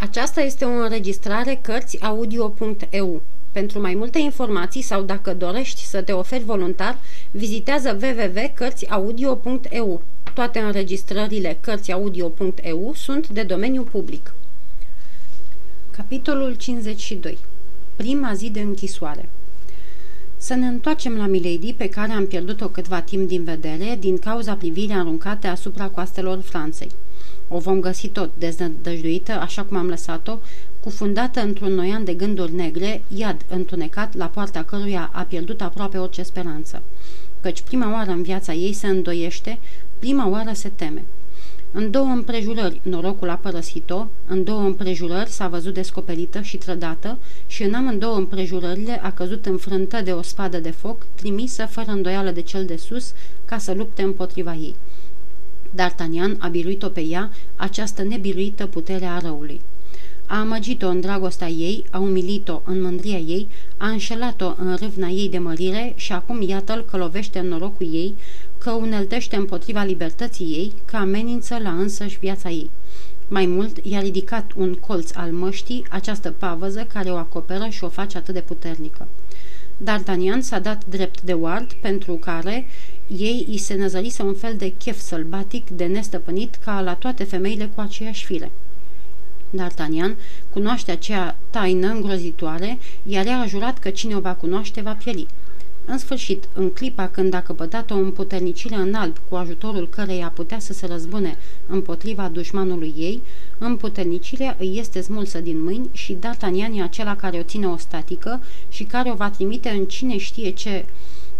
Aceasta este o înregistrare Cărțiaudio.eu. Pentru mai multe informații sau dacă dorești să te oferi voluntar, vizitează www.cărțiaudio.eu. Toate înregistrările Cărțiaudio.eu sunt de domeniu public. Capitolul 52 Prima zi de închisoare Să ne întoarcem la Milady, pe care am pierdut-o câtva timp din vedere, din cauza privirii aruncate asupra coastelor Franței. O vom găsi tot deznădăjduită, așa cum am lăsat-o, cufundată într-un noian de gânduri negre, iad întunecat, la poarta căruia a pierdut aproape orice speranță. Căci prima oară în viața ei se îndoiește, prima oară se teme. În două împrejurări norocul a părăsit-o, în două împrejurări s-a văzut descoperită și trădată și în amândouă împrejurările a căzut înfrântă de o spadă de foc, trimisă fără îndoială de cel de sus, ca să lupte împotriva ei. D'Artagnan a biruit-o pe ea, această nebiruită putere a răului. A amăgit-o în dragostea ei, a umilit-o în mândria ei, a înșelat-o în râvna ei de mărire și acum iată-l că lovește în norocul ei, că uneltește împotriva libertății ei, că amenință la însăși viața ei. Mai mult, i-a ridicat un colț al măștii, această pavăză care o acoperă și o face atât de puternică. D'Artagnan s-a dat drept de ward pentru care ei îi se năzărise un fel de chef sălbatic de nestăpânit ca la toate femeile cu aceeași fire. D'Artagnan cunoaște aceea taină îngrozitoare, iar ea a jurat că cine o va cunoaște va pieri. În sfârșit, în clipa când a căpătat o împuternicire în alb cu ajutorul căreia putea să se răzbune împotriva dușmanului ei, împuternicirea îi este smulsă din mâini și D'Artagnan e acela care o ține o statică și care o va trimite în cine știe ce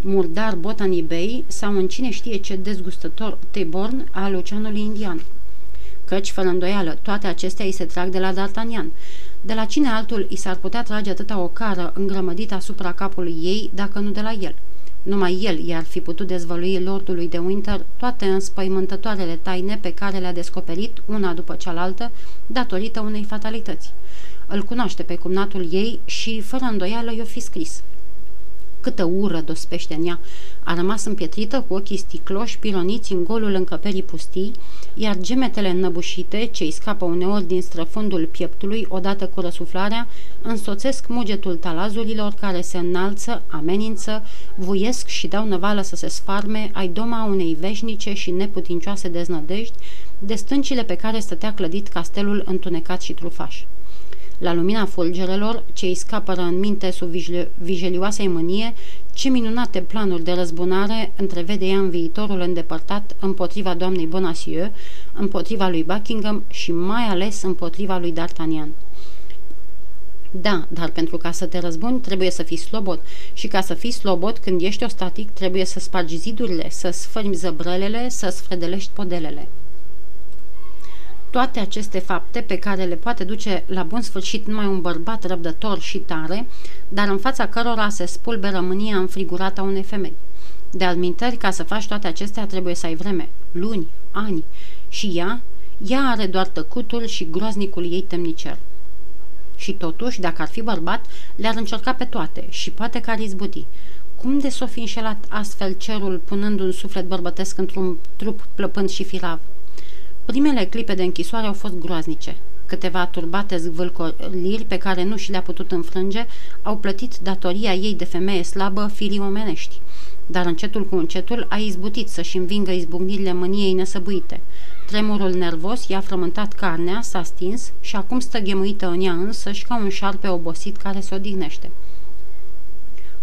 murdar Botany Bay sau în cine știe ce dezgustător Teborn al Oceanului Indian. Căci, fără îndoială, toate acestea îi se trag de la D'Artagnan. De la cine altul i s-ar putea trage atâta o cară îngrămădită asupra capului ei, dacă nu de la el? Numai el i-ar fi putut dezvălui lordului de Winter toate înspăimântătoarele taine pe care le-a descoperit una după cealaltă, datorită unei fatalități. Îl cunoaște pe cumnatul ei și, fără îndoială, i-o fi scris – câtă ură dospește în ea. A rămas împietrită cu ochii sticloși, pironiți în golul încăperii pustii, iar gemetele înnăbușite, ce îi scapă uneori din străfundul pieptului, odată cu răsuflarea, însoțesc mugetul talazurilor care se înalță, amenință, vuiesc și dau năvală să se sfarme ai doma unei veșnice și neputincioase deznădejdi, de stâncile pe care stătea clădit castelul întunecat și trufaș. La lumina fulgerelor, ce îi scapără în minte sub vijelioasei mânie, ce minunate planuri de răzbunare întrevede ea în viitorul îndepărtat împotriva doamnei Bonacieux, împotriva lui Buckingham și mai ales împotriva lui D'Artagnan. Da, dar pentru ca să te răzbuni trebuie să fii slobod și ca să fii slobod când ești ostatic trebuie să spargi zidurile, să sfărmi zăbrelele, să sfredelești podelele. Toate aceste fapte pe care le poate duce la bun sfârșit numai un bărbat răbdător și tare, dar în fața cărora se spulberă mânia înfrigurată a unei femei. De alminteri, ca să faci toate acestea, trebuie să ai vreme, luni, ani. Și ea, ea are doar tăcutul și groaznicul ei temnicer. Și totuși, dacă ar fi bărbat, le-ar încerca pe toate și poate că ar izbuti. Cum de s-o fi înșelat astfel cerul, punând un suflet bărbătesc într-un trup plăpând și firav? Primele clipe de închisoare au fost groaznice. Câteva turbate zvâlcoliri pe care nu și le-a putut înfrânge au plătit datoria ei de femeie slabă firii omenești. Dar încetul cu încetul a izbutit să-și învingă izbucnirile mâniei nesăbuite. Tremurul nervos i-a frământat carnea, s-a stins și acum stă ghemuită în ea însăși ca un șarpe obosit care se odihnește.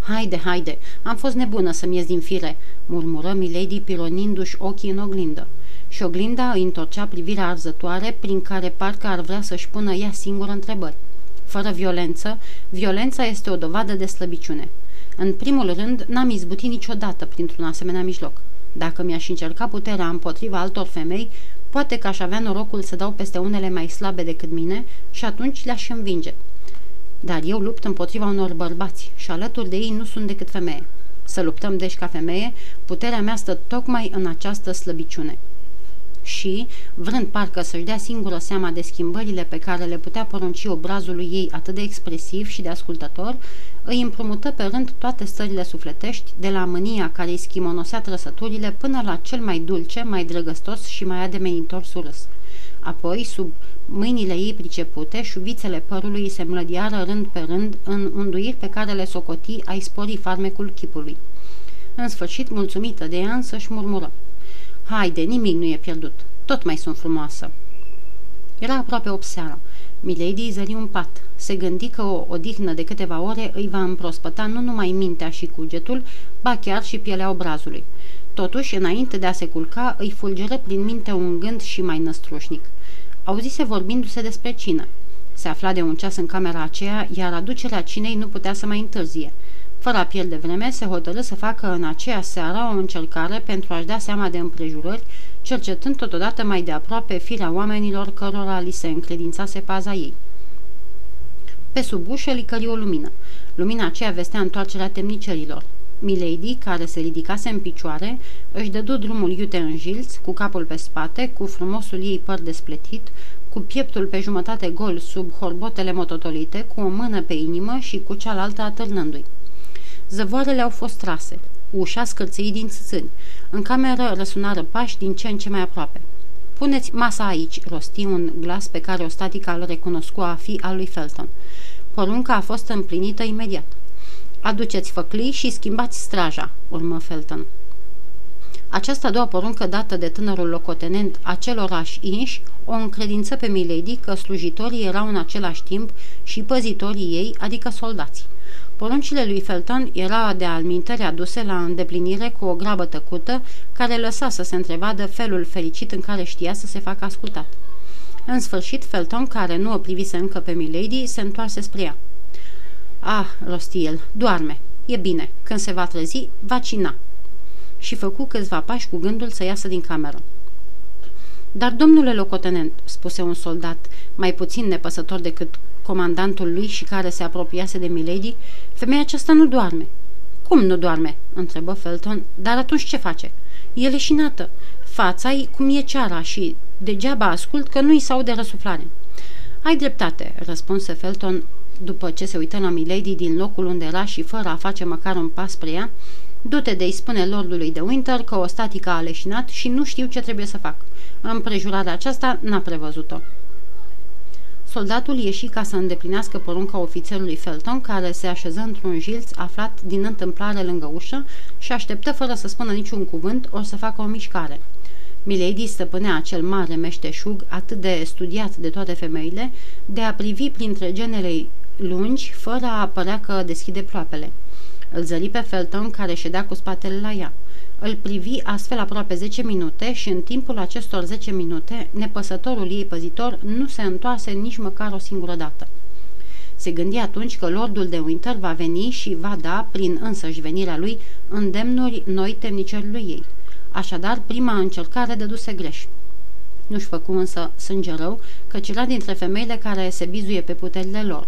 Haide, haide, am fost nebună să-mi ies din fire, murmură Milady pironindu-și ochii în oglindă și oglinda îi întorcea privirea arzătoare prin care parcă ar vrea să-și pună ea singură întrebări. Fără violență, violența este o dovadă de slăbiciune. În primul rând, n-am izbutit niciodată printr-un asemenea mijloc. Dacă mi-aș încerca puterea împotriva altor femei, poate că aș avea norocul să dau peste unele mai slabe decât mine și atunci le-aș învinge. Dar eu lupt împotriva unor bărbați și alături de ei nu sunt decât femeie. Să luptăm deci ca femeie, puterea mea stă tocmai în această slăbiciune și, vrând parcă să-și dea singură seama de schimbările pe care le putea porunci obrazului ei atât de expresiv și de ascultător, îi împrumută pe rând toate stările sufletești, de la mânia care îi schimonosea trăsăturile până la cel mai dulce, mai drăgăstos și mai ademenitor surâs. Apoi, sub mâinile ei pricepute, șuvițele părului îi se mlădiară rând pe rând în unduiri pe care le socoti a spori farmecul chipului. În sfârșit, mulțumită de ea, însă-și murmură. Haide, nimic nu e pierdut. Tot mai sunt frumoasă. Era aproape 8 seara. Milady zări un pat. Se gândi că o odihnă de câteva ore îi va împrospăta nu numai mintea și cugetul, ba chiar și pielea obrazului. Totuși, înainte de a se culca, îi fulgeră prin minte un gând și mai năstrușnic. Auzise vorbindu-se despre cină. Se afla de un ceas în camera aceea, iar aducerea cinei nu putea să mai întârzie. Fără a pierde vreme, se hotărâ să facă în aceea seară o încercare pentru a-și da seama de împrejurări, cercetând totodată mai de aproape firea oamenilor cărora li se încredințase paza ei. Pe sub ușă licări o lumină. Lumina aceea vestea întoarcerea temnicerilor. Milady, care se ridicase în picioare, își dădu drumul iute în jilț, cu capul pe spate, cu frumosul ei păr despletit, cu pieptul pe jumătate gol sub horbotele mototolite, cu o mână pe inimă și cu cealaltă atârnându-i. Zăvoarele au fost trase. Ușa scârțâi din țâțâni. În cameră răsunară pași din ce în ce mai aproape. Puneți masa aici, rosti un glas pe care o statică îl recunoscu a fi al lui Felton. Porunca a fost împlinită imediat. Aduceți făclii și schimbați straja, urmă Felton. Această a doua poruncă dată de tânărul locotenent acelorași inși o încredință pe Milady că slujitorii erau în același timp și păzitorii ei, adică soldații. Poruncile lui Felton era de alminteri aduse la îndeplinire cu o grabă tăcută, care lăsa să se întrevadă felul fericit în care știa să se facă ascultat. În sfârșit, Felton, care nu o privise încă pe Milady, se întoarse spre ea. Ah, rosti el, doarme. E bine, când se va trezi, va cina. Și făcu câțiva pași cu gândul să iasă din cameră. Dar, domnule locotenent, spuse un soldat, mai puțin nepăsător decât comandantul lui și care se apropiase de Milady, femeia aceasta nu doarme. Cum nu doarme? întrebă Felton. Dar atunci ce face? E leșinată. Fața-i cum e ceara și degeaba ascult că nu-i s-aude răsuflare. Ai dreptate, răspunse Felton după ce se uită la Milady din locul unde era și fără a face măcar un pas spre ea, du-te de-i spune lordului de Winter că o statică a leșinat și nu știu ce trebuie să fac. Împrejurarea aceasta n-a prevăzut-o. Soldatul ieși ca să îndeplinească porunca ofițerului Felton, care se așeză într-un jilț aflat din întâmplare lângă ușă și așteptă fără să spună niciun cuvânt ori să facă o mișcare. Milady stăpânea acel mare meșteșug atât de studiat de toate femeile, de a privi printre genele lungi, fără a părea că deschide ploapele. Îl zări pe Felton, care ședea cu spatele la ea. Îl privi astfel aproape 10 minute și în timpul acestor 10 minute, nepăsătorul ei păzitor nu se întoarse nici măcar o singură dată. Se gândi atunci că lordul de Winter va veni și va da, prin însăși venirea lui, îndemnuri noi temnicerului ei. Așadar, prima încercare dăduse greș. Nu-și făcu însă sânge rău, căci era dintre femeile care se bizuie pe puterile lor.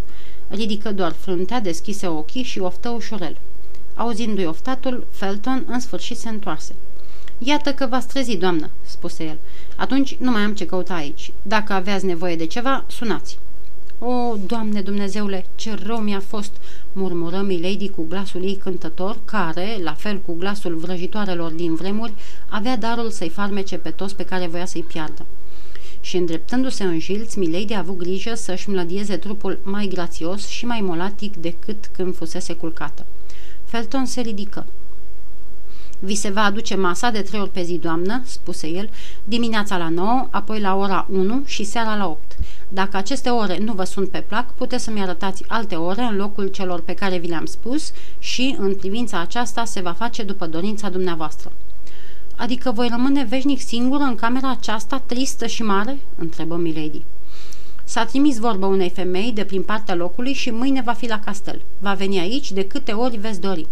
Ridică doar fruntea, deschise ochii și oftă ușurel. Auzindu-i oftatul, Felton în sfârșit se întoarse. Iată că v-ați trezit, doamnă," spuse el. Atunci nu mai am ce căuta aici. Dacă aveați nevoie de ceva, sunați." O, Doamne Dumnezeule, ce rău mi-a fost!" murmură Milady cu glasul ei cântător, care, la fel cu glasul vrăjitoarelor din vremuri, avea darul să-i farmece pe toți pe care voia să-i piardă. Și îndreptându-se în jilț, Milady a avut grijă să-și mlădieze trupul mai grațios și mai molatic decât când fusese culcată. Felton se ridică. Vi se va aduce masa de trei ori pe zi, doamnă," spuse el, dimineața la 9, apoi la ora 1 și seara la 8. Dacă aceste ore nu vă sunt pe plac, puteți să-mi arătați alte ore în locul celor pe care vi le-am spus și, în privința aceasta, se va face după dorința dumneavoastră." Adică voi rămâne veșnic singură în camera aceasta, tristă și mare?" întrebă Milady. S-a trimis vorba unei femei de prin partea locului și mâine va fi la castel. Va veni aici de câte ori veți dori.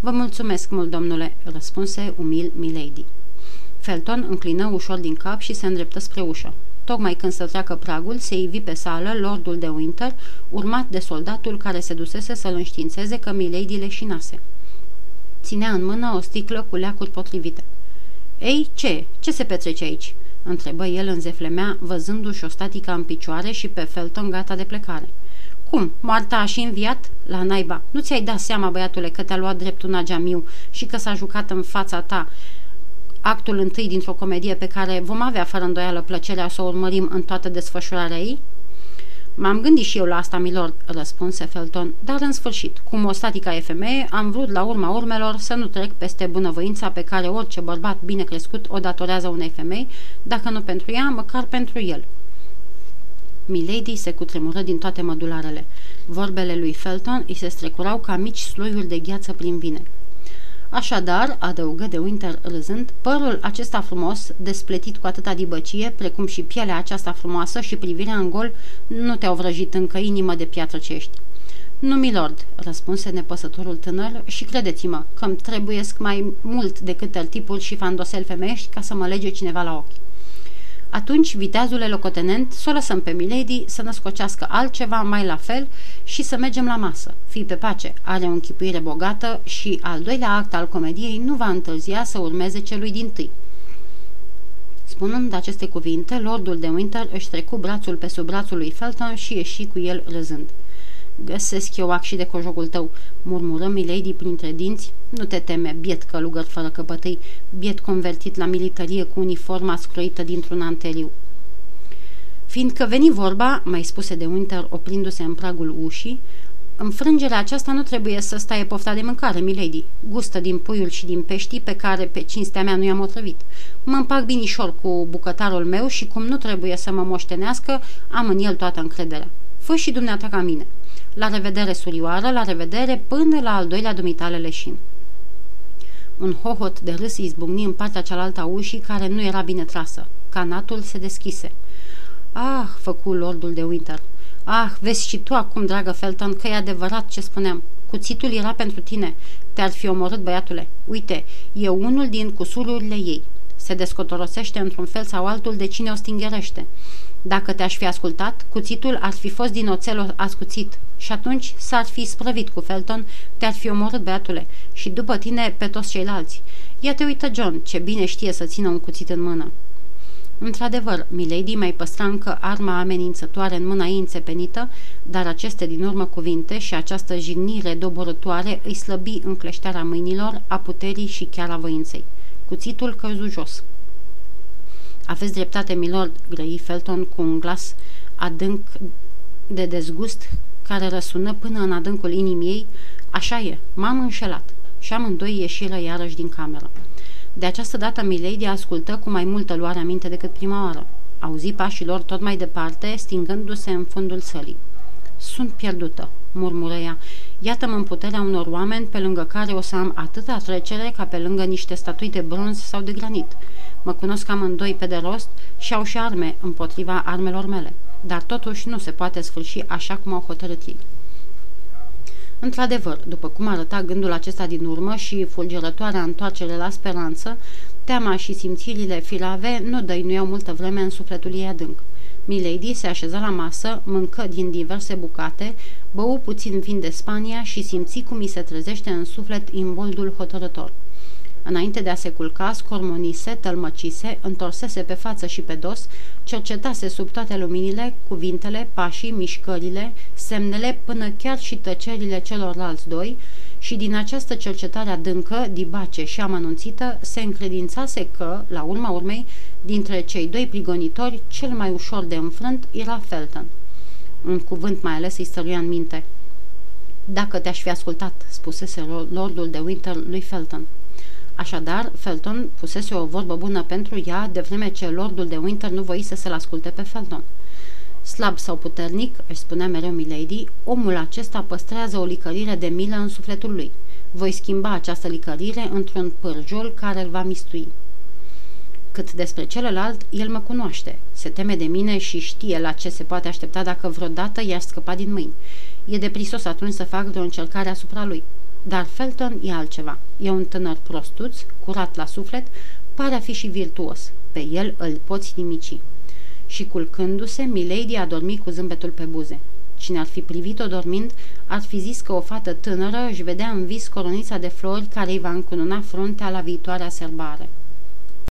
Vă mulțumesc mult, domnule, răspunse umil Milady. Felton înclină ușor din cap și se îndreptă spre ușă. Tocmai când să treacă pragul, se ivi pe sală lordul de Winter, urmat de soldatul care se dusese să-l înștiințeze că Milady leșinase. Ținea în mână o sticlă cu leacuri potrivite. Ei, ce? Ce se petrece aici?" Întrebă el în zeflemea, văzându-și o statică în picioare și pe Felton gata de plecare. Cum? Moarta a și înviat? La naiba. Nu ți-ai dat seama, băiatule, că te-a luat dreptul Nagiamiu și că s-a jucat în fața ta actul întâi dintr-o comedie pe care vom avea fără îndoială plăcerea să o urmărim în toată desfășurarea ei? M-am gândit și eu la asta, milord, răspunse Felton, dar în sfârșit, cum o statica e femeie, am vrut la urma urmelor să nu trec peste bunăvoința pe care orice bărbat bine crescut o datorează unei femei, dacă nu pentru ea, măcar pentru el. Milady se cutremură din toate mădularele. Vorbele lui Felton îi se strecurau ca mici sloiuri de gheață prin vine. Așadar, adăugă de Winter râzând, părul acesta frumos, despletit cu atâta dibăcie, precum și pielea aceasta frumoasă și privirea în gol, nu te-au vrăjit încă inimă de piatră ce ești. Nu, milord, răspunse nepăsătorul tânăr și credeți-mă că îmi trebuiesc mai mult decât tipuri și fandosel femeiești ca să mă lege cineva la ochi. Atunci, viteazule locotenent, să o lăsăm pe Milady să născocească altceva mai la fel și să mergem la masă. Fii pe pace, are o închipuire bogată și al doilea act al comediei nu va întârzia să urmeze celui din tâi. Spunând aceste cuvinte, lordul de Winter își trecu brațul pe sub brațul lui Felton și ieși cu el râzând. Găsesc eu ac și de cojocul tău, murmură Milady printre dinți. Nu te teme, biet călugăr fără căpătâi, biet convertit la militarie cu uniforma scroită dintr-un anteliu. Fiindcă veni vorba, mai spuse de Winter oprindu-se în pragul ușii, Înfrângerea aceasta nu trebuie să stai pofta de mâncare, milady. Gustă din puiul și din peștii pe care pe cinstea mea nu i-am otrăvit. Mă împac binișor cu bucătarul meu și cum nu trebuie să mă moștenească, am în el toată încrederea. Fă și dumneata ca mine. La revedere, surioară, la revedere, până la al doilea dumitale leșin. Un hohot de râs izbucni în partea cealaltă a ușii care nu era bine trasă. Canatul se deschise. Ah, făcu lordul de Winter. Ah, vezi și tu acum, dragă Felton, că e adevărat ce spuneam. Cuțitul era pentru tine. Te-ar fi omorât, băiatule. Uite, e unul din cusururile ei. Se descotorosește într-un fel sau altul de cine o stingerește. Dacă te-aș fi ascultat, cuțitul ar fi fost din oțel ascuțit și atunci s-ar fi sprăvit cu Felton, te-ar fi omorât, băiatule, și după tine pe toți ceilalți. Ia te uită, John, ce bine știe să țină un cuțit în mână. Într-adevăr, Milady mai păstra încă arma amenințătoare în mâna ei înțepenită, dar aceste din urmă cuvinte și această jignire doborătoare îi slăbi încleșterea mâinilor, a puterii și chiar a voinței. Cuțitul căzu jos. Aveți dreptate, milord, grăi Felton cu un glas adânc de dezgust care răsună până în adâncul inimii ei. Așa e, m-am înșelat. Și amândoi ieșiră iarăși din cameră. De această dată Milady ascultă cu mai multă luare aminte decât prima oară. Auzi pașii lor tot mai departe, stingându-se în fundul sălii. Sunt pierdută, murmură ea. Iată-mă în puterea unor oameni pe lângă care o să am atâta trecere ca pe lângă niște statui de bronz sau de granit. Mă cunosc amândoi pe de rost și au și arme împotriva armelor mele. Dar totuși nu se poate sfârși așa cum au hotărât ei. Într-adevăr, după cum arăta gândul acesta din urmă și fulgerătoarea întoarcere la speranță, teama și simțirile filave nu dăinuiau multă vreme în sufletul ei adânc. Milady se așeză la masă, mâncă din diverse bucate, bău puțin vin de Spania și simți cum îi se trezește în suflet imboldul hotărător. Înainte de a se culca, scormonise, tălmăcise, întorsese pe față și pe dos, cercetase sub toate luminile, cuvintele, pașii, mișcările, semnele, până chiar și tăcerile celorlalți doi și din această cercetare adâncă, dibace și amănunțită, se încredințase că, la urma urmei, dintre cei doi prigonitori, cel mai ușor de înfrânt era Felton. Un cuvânt mai ales îi stăruia în minte. Dacă te-aș fi ascultat, spusese lordul de Winter lui Felton. Așadar, Felton pusese o vorbă bună pentru ea, de vreme ce lordul de Winter nu voise să-l asculte pe Felton. Slab sau puternic, își spunea mereu Milady, omul acesta păstrează o licărire de milă în sufletul lui. Voi schimba această licărire într-un pârjol care îl va mistui. Cât despre celălalt, el mă cunoaște, se teme de mine și știe la ce se poate aștepta dacă vreodată i-ar scăpa din mâini. E de prisos atunci să fac vreo încercare asupra lui. Dar Felton e altceva. E un tânăr prostuț, curat la suflet, pare a fi și virtuos. Pe el îl poți nimici. Și culcându-se, Milady a dormit cu zâmbetul pe buze. Cine ar fi privit-o dormind, ar fi zis că o fată tânără își vedea în vis coronița de flori care îi va încununa fruntea la viitoarea serbare.